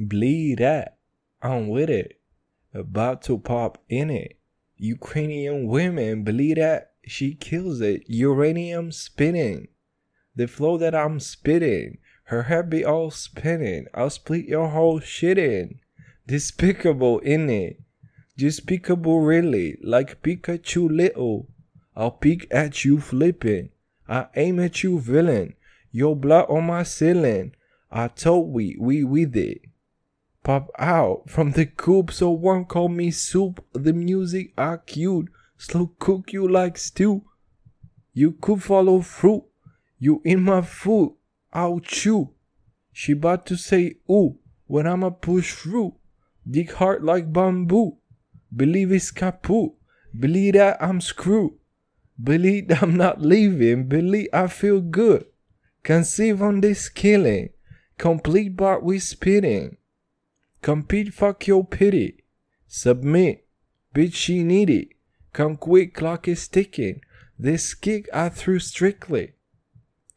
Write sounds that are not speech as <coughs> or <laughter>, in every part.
Bleed that. I'm with it. About to pop in it. Ukrainian women, believe that she kills it. Uranium spinning. The flow that I'm spitting. Her head be all spinning. I'll split your whole shit in. Despicable in it. Despicable really. Like Pikachu little. I'll peek at you flipping. I aim at you villain. Your blood on my ceiling. I told we, we with it. Pop out from the coop, so one call me soup. The music are cute. Slow cook you like stew. You could follow through. You in my food. I'll chew. She about to say ooh when I'ma push through. Dig hard like bamboo. Believe it's kaput. Believe that I'm screwed. Believe I'm not leaving. Believe I feel good. Conceive on this killing. Complete but we spitting. Compete fuck your pity. Submit. Bitch she need it. Come quick clock is ticking. This kick I threw strictly.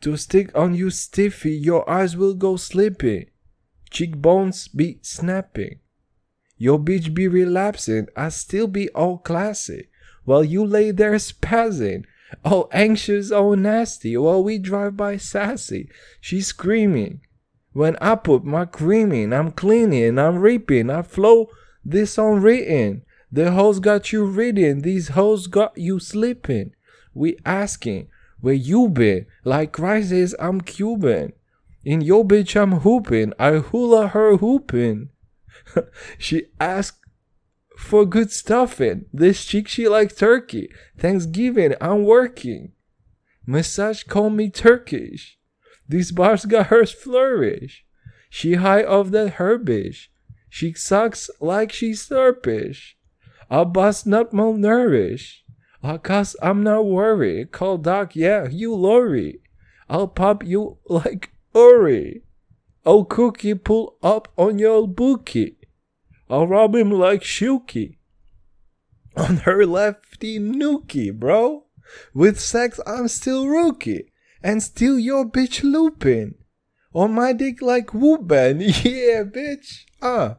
To stick on you stiffy, your eyes will go slipping. Cheekbones be snapping. Your bitch be relapsing, I still be all classy. While you lay there spazzing, all anxious, all nasty, while we drive by sassy. She screaming. When I put my cream in, I'm cleaning, I'm reaping, I flow this on written. The hoes got you reading, these hoes got you sleeping. We asking where you been, like Christ says I'm Cuban. In your bitch I'm hooping, I hula her hooping. <laughs> she asked for good stuffing. This chick she like turkey. Thanksgiving I'm working. Massage call me Turkish. These bars got her flourish. She high off that herbish. She sucks like she's serpish. I bust not malnourish. I cause I'm not worry. Call Doc, yeah, you lorry. I'll pop you like Ori. Oh, Cookie, pull up on your bookie. I'll rob him like Shuki. On her lefty nookie, bro. With sex, I'm still rookie and steal your bitch looping. On my dick like whoopin', <laughs> yeah, bitch. Uh.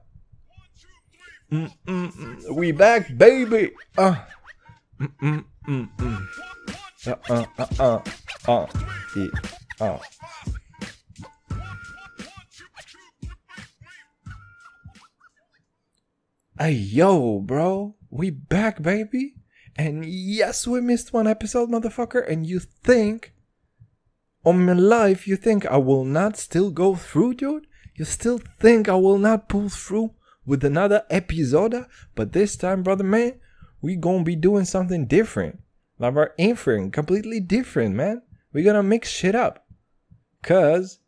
Mm, mm. We back, baby. Uh. Mm, mm, mm. Uh, uh, uh, uh, uh, uh. Hey, yo, bro. We back, baby. And yes, we missed one episode, motherfucker. And you think on my life you think I will not still go through, dude? You still think I will not pull through with another episode? But this time, brother man, we gonna be doing something different. Like we're infering completely different, man. we gonna mix shit up. Cause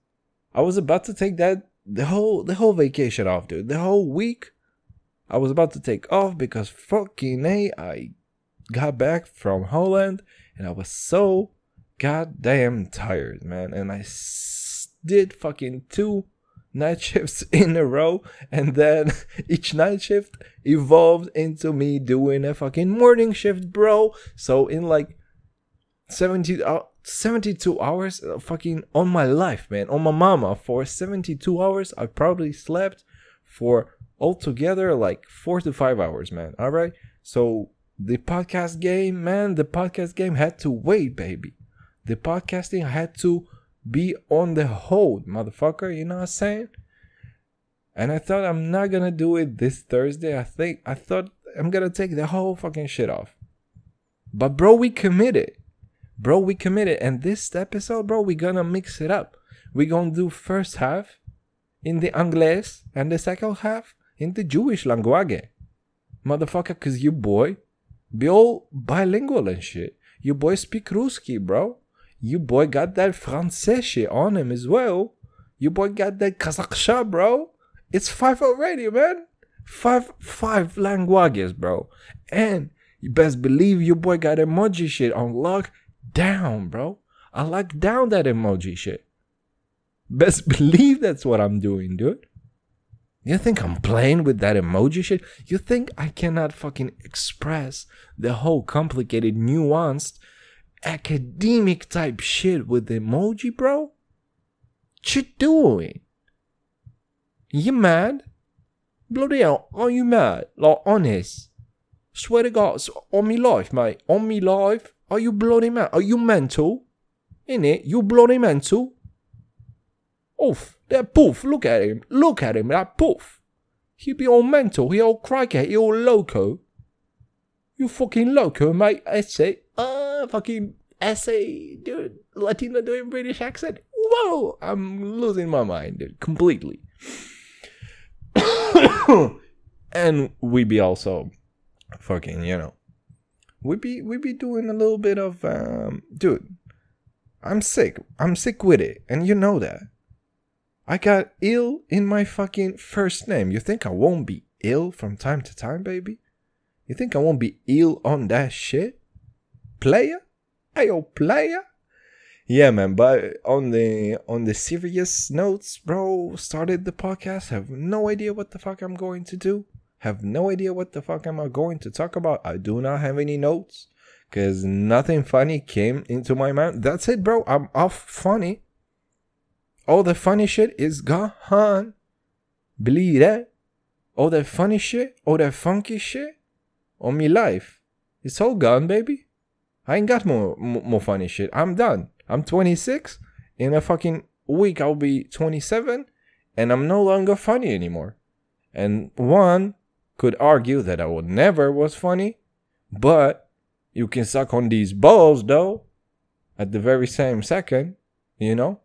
I was about to take that the whole the whole vacation off, dude. The whole week I was about to take off because fucking A I got back from Holland and I was so goddamn tired, man. And I s- did fucking two night shifts <laughs> in a row, and then <laughs> each night shift evolved into me doing a fucking morning shift, bro. So in like 70, uh, 72 hours, uh, fucking on my life, man, on my mama, for 72 hours, I probably slept for altogether like four to five hours, man. All right. So the podcast game, man, the podcast game had to wait, baby the podcasting had to be on the hold, motherfucker. You know what I'm saying? And I thought I'm not gonna do it this Thursday. I think I thought I'm gonna take the whole fucking shit off. But bro, we committed. Bro, we committed. And this episode, bro, we gonna mix it up. we gonna do first half in the Anglais and the second half in the Jewish language. Motherfucker, cause you boy be all bilingual and shit. You boy speak Ruski, bro. You boy got that Francesche on him as well. You boy got that Kazakhsha, bro. It's five already, man. Five five languages, bro. And you best believe your boy got emoji shit on lock down, bro. I lock down that emoji shit. Best <laughs> believe that's what I'm doing, dude. You think I'm playing with that emoji shit? You think I cannot fucking express the whole complicated, nuanced academic type shit with emoji, bro? What you doing? You mad? Bloody hell, are you mad? Like, honest. Swear to God, on me life, mate. On me life. Are you bloody mad? Are you mental? In it, you bloody mental. Oof, that poof, look at him. Look at him, that poof. He be all mental, he all crackhead, he all loco. You fucking loco, mate. Essay. Fucking essay, dude. Latino doing British accent. Whoa, I'm losing my mind, dude, completely. <coughs> and we be also fucking, you know, we be we be doing a little bit of um dude. I'm sick. I'm sick with it, and you know that. I got ill in my fucking first name. You think I won't be ill from time to time, baby? You think I won't be ill on that shit? Player? Ayo, player? Yeah, man, but on the on the serious notes, bro, started the podcast, have no idea what the fuck I'm going to do. Have no idea what the fuck am I going to talk about. I do not have any notes because nothing funny came into my mind. That's it, bro. I'm off funny. All the funny shit is gone. Believe that. All that funny shit, all that funky shit on me life. It's all gone, baby. I ain't got more more funny shit. I'm done. I'm 26. In a fucking week, I'll be 27, and I'm no longer funny anymore. And one could argue that I would never was funny, but you can suck on these balls though, at the very same second, you know.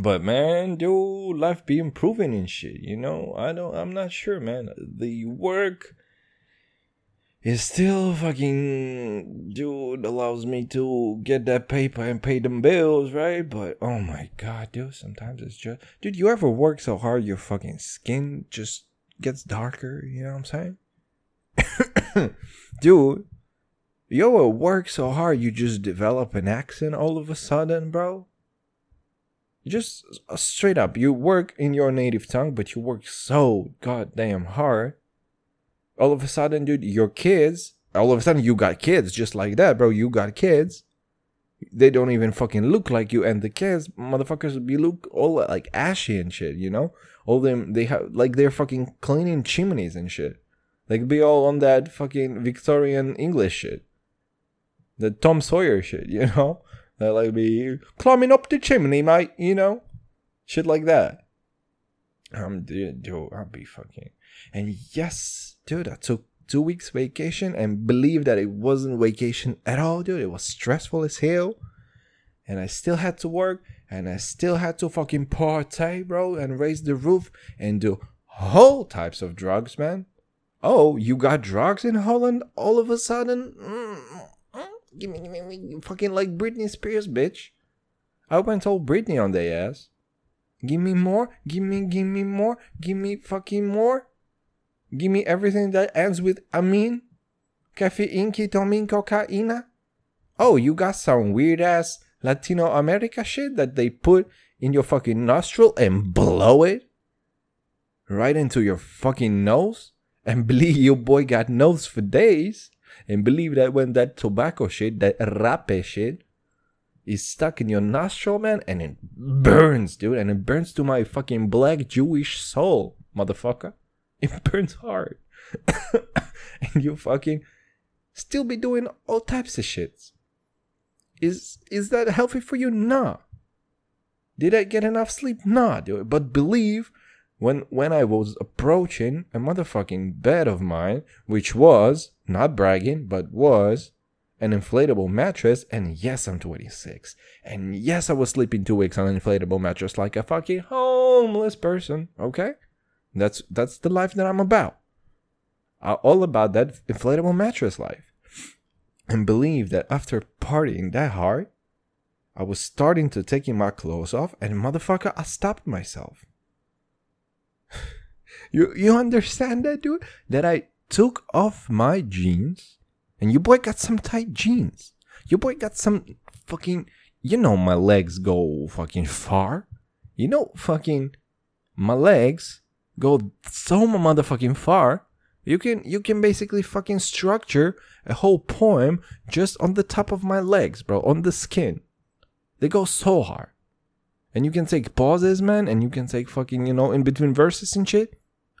But man, dude, life be improving and shit, you know. I don't. I'm not sure, man. The work is still fucking dude allows me to get that paper and pay them bills, right? But oh my god, dude, sometimes it's just dude, you ever work so hard your fucking skin just gets darker, you know what I'm saying? <coughs> dude, you ever work so hard you just develop an accent all of a sudden, bro? Just uh, straight up, you work in your native tongue, but you work so goddamn hard all of a sudden, dude, your kids, all of a sudden you got kids just like that, bro. You got kids. They don't even fucking look like you, and the kids, motherfuckers, be look all like ashy and shit, you know. All them, they have like they're fucking cleaning chimneys and shit. Could be all on that fucking Victorian English shit, the Tom Sawyer shit, <laughs> you know. They like be climbing up the chimney, mate, you know, shit like that. I'm dude, dude, I'll be fucking. And yes, dude, I took two weeks vacation and believe that it wasn't vacation at all, dude. It was stressful as hell. And I still had to work and I still had to fucking party, bro, and raise the roof and do whole types of drugs, man. Oh, you got drugs in Holland all of a sudden? Give me, give me, fucking like Britney Spears, bitch. I went all Britney on their ass. Give me more, give me, give me more, give me fucking more. Give me everything that ends with amin. Caffeine, ketamine, cocaine. Oh, you got some weird ass Latino America shit that they put in your fucking nostril and blow it right into your fucking nose and <laughs> believe your boy got nose for days and believe that when that tobacco shit, that rape shit, is stuck in your nostril, man, and it burns, dude, and it burns to my fucking black Jewish soul, motherfucker. <laughs> It burns hard. <coughs> and you fucking still be doing all types of shits. Is is that healthy for you? Nah. Did I get enough sleep? Nah, dude. But believe when when I was approaching a motherfucking bed of mine, which was not bragging, but was an inflatable mattress, and yes, I'm 26. And yes, I was sleeping two weeks on an inflatable mattress like a fucking homeless person, okay? That's that's the life that I'm about. I'm all about that inflatable mattress life. And believe that after partying that hard, I was starting to taking my clothes off, and motherfucker, I stopped myself. <sighs> you you understand that, dude? That I took off my jeans, and your boy got some tight jeans. Your boy got some fucking. You know my legs go fucking far. You know fucking my legs go so motherfucking far. You can you can basically fucking structure a whole poem just on the top of my legs, bro, on the skin. They go so hard. And you can take pauses, man, and you can take fucking, you know, in between verses and shit.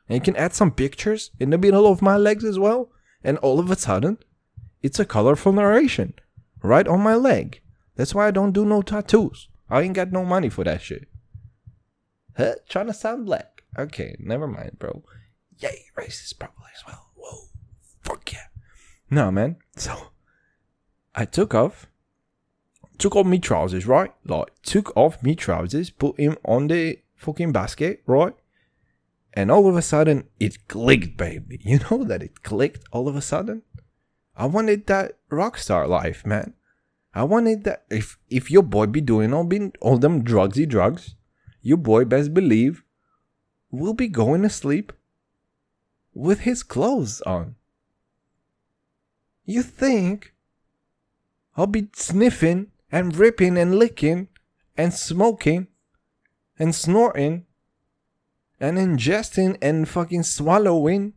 And you can add some pictures in the middle of my legs as well. And all of a sudden, it's a colorful narration right on my leg. That's why I don't do no tattoos. I ain't got no money for that shit. Huh? Trying to sound black. Okay, never mind, bro. Yay, racist probably as well. Whoa. Fuck yeah. No, man. So, I took off took off me trousers, right? Like, took off me trousers, put him on the fucking basket, right? And all of a sudden, it clicked, baby. <laughs> You know that it clicked all of a sudden? I wanted that rockstar life, man. I wanted that. If if your boy be doing all, be, all them drugsy drugs, your boy best believe will be going to sleep with his clothes on. You think I'll be sniffing and ripping and licking and smoking and snorting and ingesting and fucking swallowing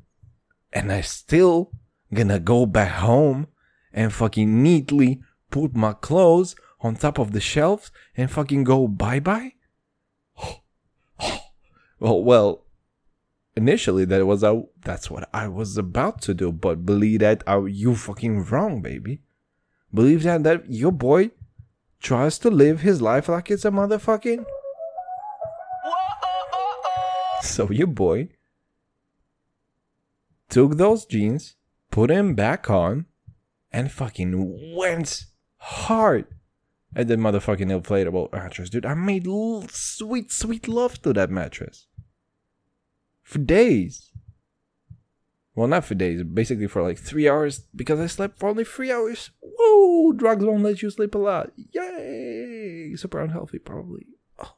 and I still gonna go back home and fucking neatly put my clothes on top of the shelves and fucking go bye bye? Well, well, initially that was a, that's what I was about to do, but believe that are you fucking wrong, baby. Believe that that your boy tries to live his life like it's a motherfucking. So your boy took those jeans, put them back on, and fucking went hard at the motherfucking inflatable mattress, dude. I made sweet, sweet love to that mattress for days. Well, not for days, basically for like three hours because I slept for only three hours. Whoa, drugs won't let you sleep a lot. Yay! Super unhealthy, probably. Oh.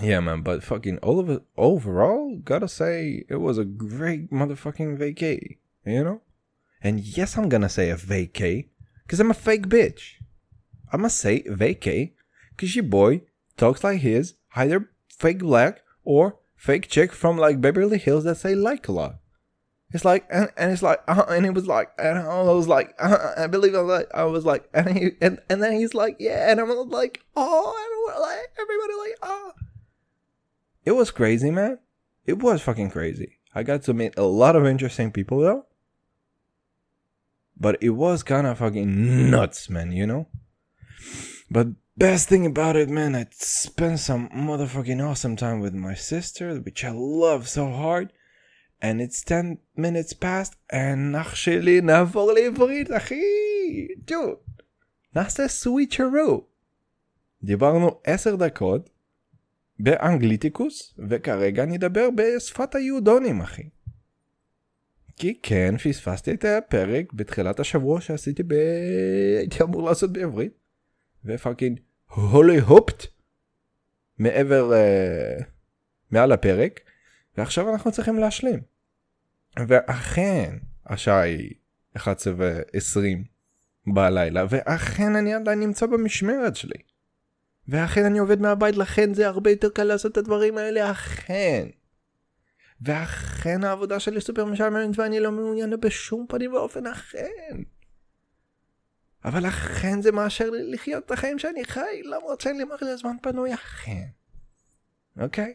Yeah, man, but fucking all of it overall, gotta say, it was a great motherfucking vacay, you know? And yes, I'm gonna say a vacay, because I'm a fake bitch. I must say vacay, because your boy talks like his, either fake black or fake chick from like Beverly Hills that say like a lot. It's like, and, and it's like, uh, and it was like, and I was like, uh, I believe I was like, I was like, and he, and, and then he's like, yeah, and I'm like, oh, and like, everybody like, oh. It was crazy, man. It was fucking crazy. I got to meet a lot of interesting people though. But it was kind of fucking nuts, man, you know? But best thing about it, man, I spent some motherfucking awesome time with my sister, which I love so hard. and it's 10 minutes past, and אח שלי נעבור לעברית, אחי! דוד, נעשה סוויצ'רו. דיברנו 10 דקות באנגליטיקוס, וכרגע נדבר בשפת היהודונים, אחי. כי כן, פספסתי את הפרק בתחילת השבוע שעשיתי ב... הייתי אמור לעשות בעברית. ופאקינג הולי הופט מעבר, uh, מעל הפרק. ועכשיו אנחנו צריכים להשלים. ואכן, השעה היא 11 ו-20 בלילה, ואכן אני עדיין נמצא במשמרת שלי. ואכן אני עובד מהבית, לכן זה הרבה יותר קל לעשות את הדברים האלה, אכן. ואכן העבודה שלי סופר משעממת ואני לא מעוניין בשום פנים ואופן, אכן. אבל אכן זה מאשר לי לחיות את החיים שאני חי, למרות שאין לי מלא זמן פנוי, אכן. אוקיי?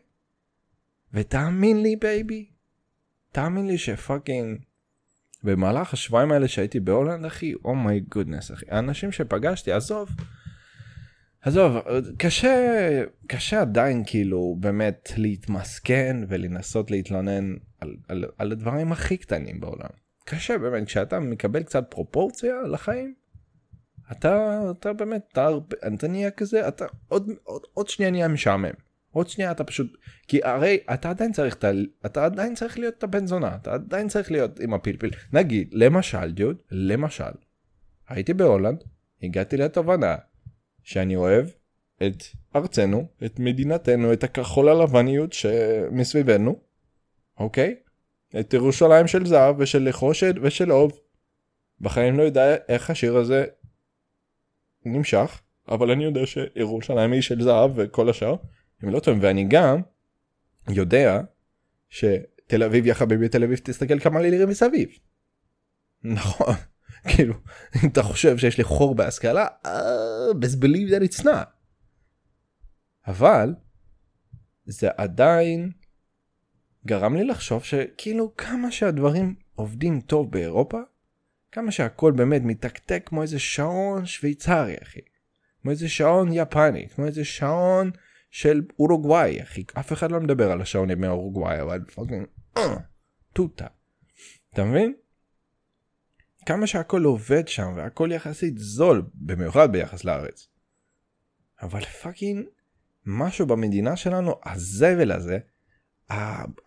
ותאמין לי בייבי, תאמין לי שפאקינג במהלך השבועיים האלה שהייתי בהולנד אחי, אומיי oh גודנס אחי, האנשים שפגשתי, עזוב, עזוב, קשה, קשה עדיין כאילו באמת להתמסכן ולנסות להתלונן על, על, על הדברים הכי קטנים בעולם. קשה באמת, כשאתה מקבל קצת פרופורציה לחיים, אתה, אתה באמת, אתה, אתה נהיה כזה, אתה עוד, עוד, עוד שנייה נהיה משעמם. עוד שנייה אתה פשוט כי הרי אתה עדיין צריך אתה עדיין צריך להיות את הבן זונה אתה עדיין צריך להיות עם הפלפל. נגיד למשל דוד למשל הייתי בהולנד הגעתי לתובנה שאני אוהב את ארצנו את מדינתנו את הכחול הלבניות שמסביבנו אוקיי? את ירושלים של זהב ושל נחושת ושל אוב. בחיים לא יודע איך השיר הזה נמשך אבל אני יודע שירושלים היא של זהב וכל השאר אם לא טועים ואני גם יודע שתל אביב יא חביבי תל אביב תסתכל כמה לירים מסביב. נכון <laughs> כאילו אם אתה חושב שיש לי חור בהשכלה best believe that. אבל זה עדיין גרם לי לחשוב שכאילו כמה שהדברים עובדים טוב באירופה, כמה שהכל באמת מתקתק כמו איזה שעון שוויצרי אחי. כמו איזה שעון יפני, כמו איזה שעון של אורוגוואי אחי. אף אחד לא מדבר על השעונים מאורוגוואי אבל פאקינג אה, טוטה. אתה מבין? כמה שהכל עובד שם והכל יחסית זול במיוחד ביחס לארץ. אבל פאקינג משהו במדינה שלנו הזבל הזה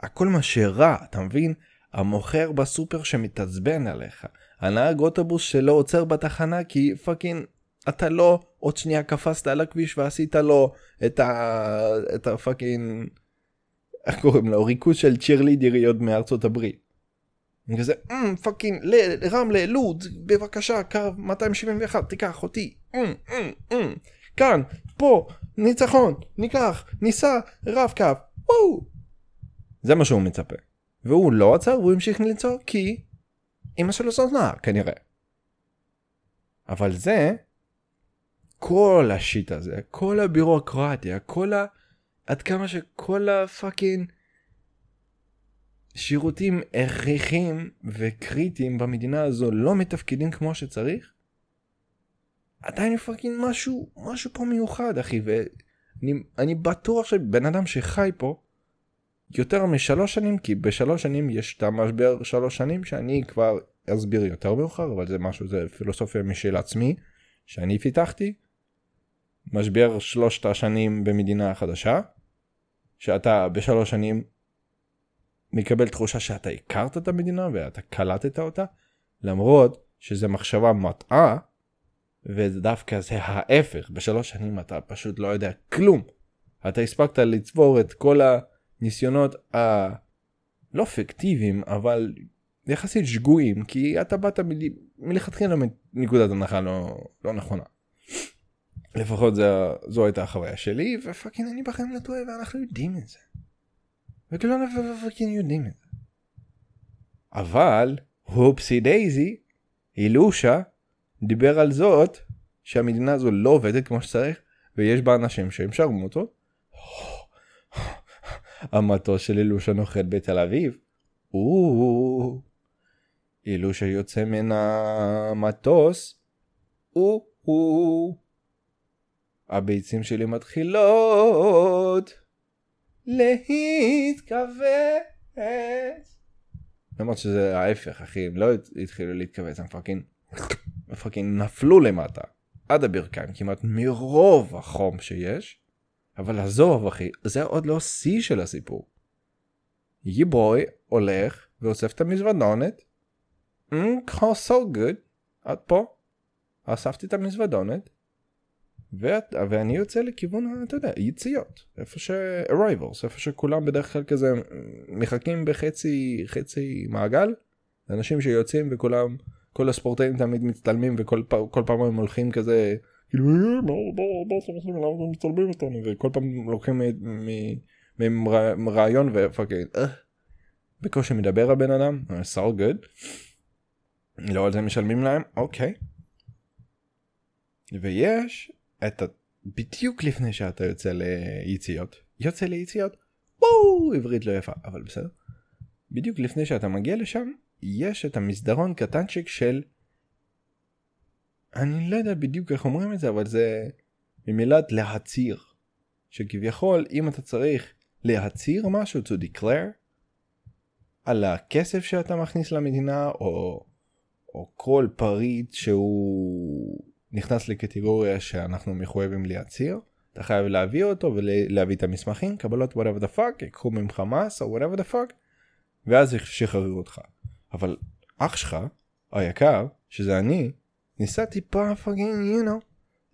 הכל מה שרע אתה מבין המוכר בסופר שמתעצבן עליך הנהג אוטובוס שלא עוצר בתחנה כי פאקינג אתה לא עוד שנייה קפצת על הכביש ועשית לו את ה... את הפאקינג איך קוראים לו ריכוז של צ'ירלידריות מארצות הברית. כזה אמ, פאקינג רמלה לוד בבקשה קו 271 תיקח אותי אמ, אמ, כאן פה ניצחון ניקח ניסע רב קו וואו. זה מה שהוא מצפה. והוא לא עצר והוא המשיך לנסוע כי אמא שלו זונה כנראה. אבל זה כל השיט הזה כל הבירוקרטיה כל ה... עד כמה שכל הפאקינג שירותים הכרחיים וקריטיים במדינה הזו לא מתפקדים כמו שצריך עדיין פאקינג משהו משהו פה מיוחד אחי ואני בטוח שבן אדם שחי פה יותר משלוש שנים כי בשלוש שנים יש את המשבר שלוש שנים שאני כבר אסביר יותר מאוחר אבל זה משהו זה פילוסופיה משל עצמי שאני פיתחתי. משבר שלושת השנים במדינה חדשה שאתה בשלוש שנים מקבל תחושה שאתה הכרת את המדינה ואתה קלטת אותה למרות שזה מחשבה מטעה ודווקא זה ההפך בשלוש שנים אתה פשוט לא יודע כלום אתה הספקת לצבור את כל הניסיונות הלא פיקטיביים אבל יחסית שגויים כי אתה באת. מלכתחילה מנקודת הנחה לא, לא נכונה. לפחות זה, זו הייתה החוויה שלי ופאקינג אני בחיים לא טועה ואנחנו יודעים את זה. וכולנו פאקינג יודעים את זה. אבל הופסי דייזי אילושה דיבר על זאת שהמדינה הזו לא עובדת כמו שצריך ויש בה אנשים שהם שרמוטות. המטוס של אילושה נוחת בתל אביב. אילושה יוצא מן המטוס. הביצים שלי מתחילות להתכווץ. למרות שזה ההפך אחי הם לא התחילו להתכווץ הם פאקינג נפלו למטה עד הברכיים כמעט מרוב החום שיש. אבל עזוב אחי זה עוד לא שיא של הסיפור. ייבוי הולך ואוסף את המזוודונת. Mm, so good. עד פה. אספתי את המזוודונת. ואת, ואני יוצא לכיוון, אתה יודע, יציאות, איפה ש... arrivals, איפה שכולם בדרך כלל כזה מחכים בחצי חצי מעגל, אנשים שיוצאים וכולם, כל הספורטאים תמיד מצטלמים וכל כל פעם הם הולכים כזה, כאילו, אה, מה אתם עושים, למה אתם מצטלמים אותנו, וכל פעם לוקחים מהם רעיון ופאקינג, אה, בקושי מדבר הבן אדם, so good, לא על זה משלמים להם, אוקיי. ויש את ה... בדיוק לפני שאתה יוצא ליציאות יוצא ליציאות וואו עברית לא יפה אבל בסדר. בדיוק לפני שאתה מגיע לשם יש את המסדרון קטנצ'יק של אני לא יודע בדיוק איך אומרים את זה אבל זה ממילת להצהיר שכביכול אם אתה צריך להצהיר משהו to declare על הכסף שאתה מכניס למדינה או, או כל פריט שהוא נכנס לקטגוריה שאנחנו מחויבים להצהיר, אתה חייב להביא אותו ולהביא את המסמכים, קבלות whatever the fuck, יקחו ממך מס או whatever the fuck, ואז ישחררו אותך. אבל אח שלך, היקר, שזה אני, ניסה טיפה פאקינג, you know,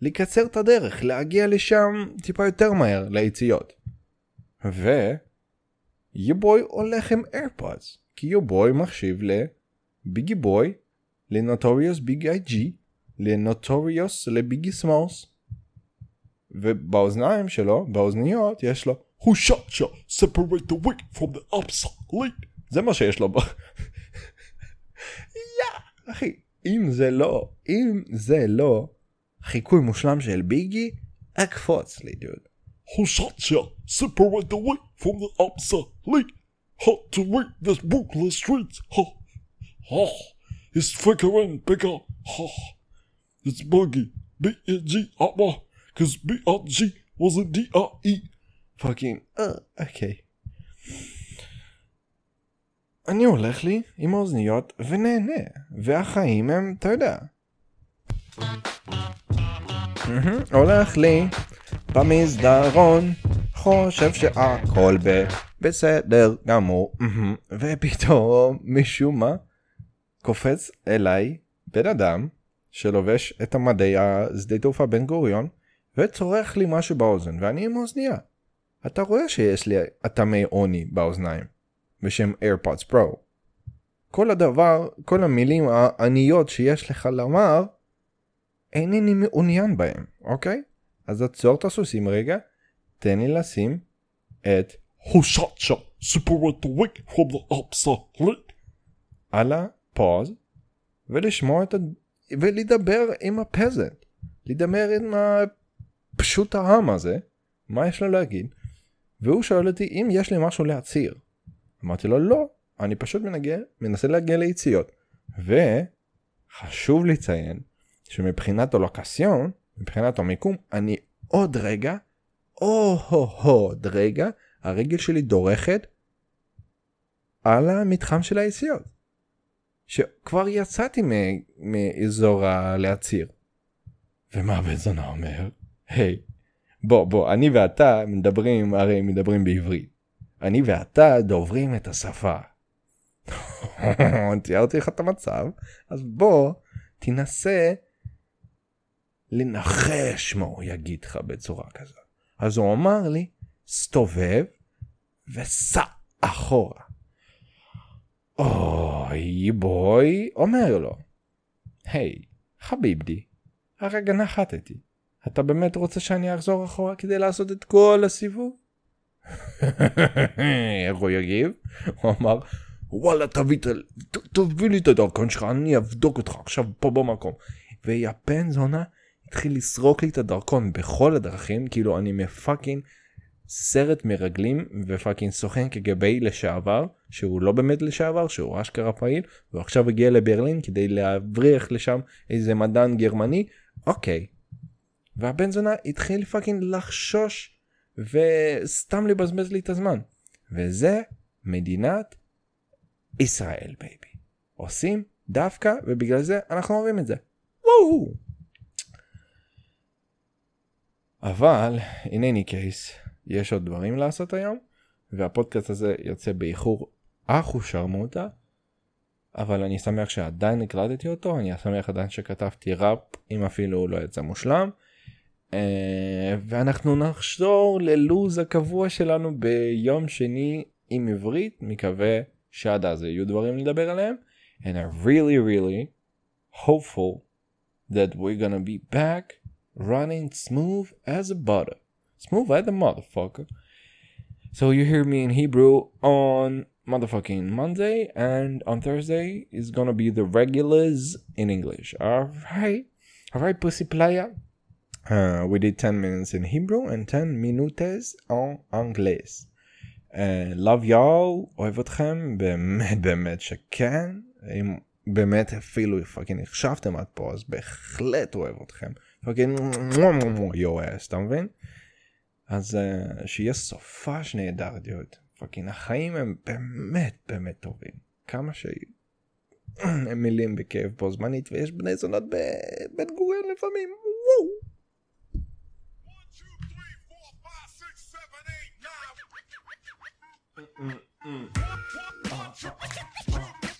לקצר את הדרך, להגיע לשם טיפה יותר מהר, ליציאות. ו... יובוי הולך עם איירפודס, כי יובוי מחשיב לביגי בוי, לנוטוריוס ביג איי ג'י, לנוטוריוס לביגי סמוס. ובאוזניים שלו, באוזניות, יש לו who shot you separate the weak from the obsolete זה מה שיש לו ב... יא, <laughs> אחי, אם זה לא, אם זה לא חיקוי מושלם של ביגי, אקפוץ לי דוד. who shot ya, separate away from the obsolete. Hard to read this Brooklyn streets, ha, ha, it's thicker and bigger, ha, it's buggy, B-E-G, upper, cause B-R-G wasn't D-R-E. פאקינג, אה, אוקיי. אני הולך לי עם האוזניות ונהנה, והחיים הם, אתה יודע. הולך לי במסדרון, חושב שהכל ב... בסדר גמור, ופתאום משום מה קופץ אליי בן אדם שלובש את המדי השדה תעופה בן גוריון וצורח לי משהו באוזן ואני עם האוזנייה. אתה רואה שיש לי אטמי עוני באוזניים בשם AirPods Pro. כל הדבר, כל המילים העניות שיש לך לומר, אינני מעוניין בהם, אוקיי? אז עצור את הסוסים רגע, תן לי לשים את separate away from the obsolete. על הפוז ולשמוע את ה... ולדבר עם הפזנט. לדבר עם הפשוט העם הזה, מה יש לו להגיד. והוא שואל אותי אם יש לי משהו להצהיר. אמרתי לו לא, אני פשוט מנגע, מנסה להגיע ליציאות. וחשוב לציין שמבחינת הלוקסיון, מבחינת המיקום, אני עוד רגע, או הו עוד רגע, הרגל שלי דורכת על המתחם של היציאות. שכבר יצאתי מאזור הלהצהיר. ומה בן זונה אומר? היי, hey, בוא בוא, אני ואתה מדברים, הרי מדברים בעברית. אני ואתה דוברים את השפה. <laughs> תיארתי לך את המצב, אז בוא תנסה לנחש מה הוא יגיד לך בצורה כזאת. אז הוא אמר לי, סתובב וסע אחורה. אוי בוי, אומר לו, היי, חביבדי, הרגע נחתתי. אתה באמת רוצה שאני אחזור אחורה כדי לעשות את כל הסיבוב? <laughs> איך הוא יגיב? הוא אמר, וואלה תביא, תביא לי את הדרכון שלך, אני אבדוק אותך עכשיו פה במקום. ויפן זונה התחיל לסרוק לי את הדרכון בכל הדרכים, כאילו אני מפאקינג סרט מרגלים ופאקינג סוכן קג"ב לשעבר, שהוא לא באמת לשעבר, שהוא אשכרה פעיל, והוא עכשיו הגיע לברלין כדי להבריח לשם איזה מדען גרמני, אוקיי. והבן זונה התחיל פאקינג לחשוש וסתם לבזבז לי את הזמן. וזה מדינת ישראל בייבי. עושים דווקא ובגלל זה אנחנו אוהבים את זה. וואו. אבל in any case יש עוד דברים לעשות היום והפודקאסט הזה יוצא באיחור אחו שרמוטה אבל אני שמח שעדיין הקלטתי אותו אני שמח עדיין שכתבתי ראפ אם אפילו הוא לא יצא מושלם ואנחנו נחזור ללוז הקבוע שלנו ביום שני עם עברית מקווה שעד אז יהיו דברים לדבר עליהם and I really really hopeful that we're gonna be back running smooth as a butter smooth as a motherfucker so you hear me in Hebrew on motherfucking Monday and on Thursday is gonna be the regulars in English alright alright pussy player Uh, we did 10 minutes in Hebrew and 10 minutes en anglais. Uh, love y'all, אוהב אתכם, באמת באמת שכן. אם באמת אפילו פאקינג נחשבתם עד פה, אז בהחלט אוהב אתכם. פאקינג יו-אס, אתה מבין? אז uh, שיהיה סופש נהדר, דיוט. פאקינג החיים הם באמת באמת טובים. כמה שהם <clears throat> מילים בכאב בו זמנית, ויש בני זונות בבן גוריון לפעמים. וואו. 嗯嗯。啊啊啊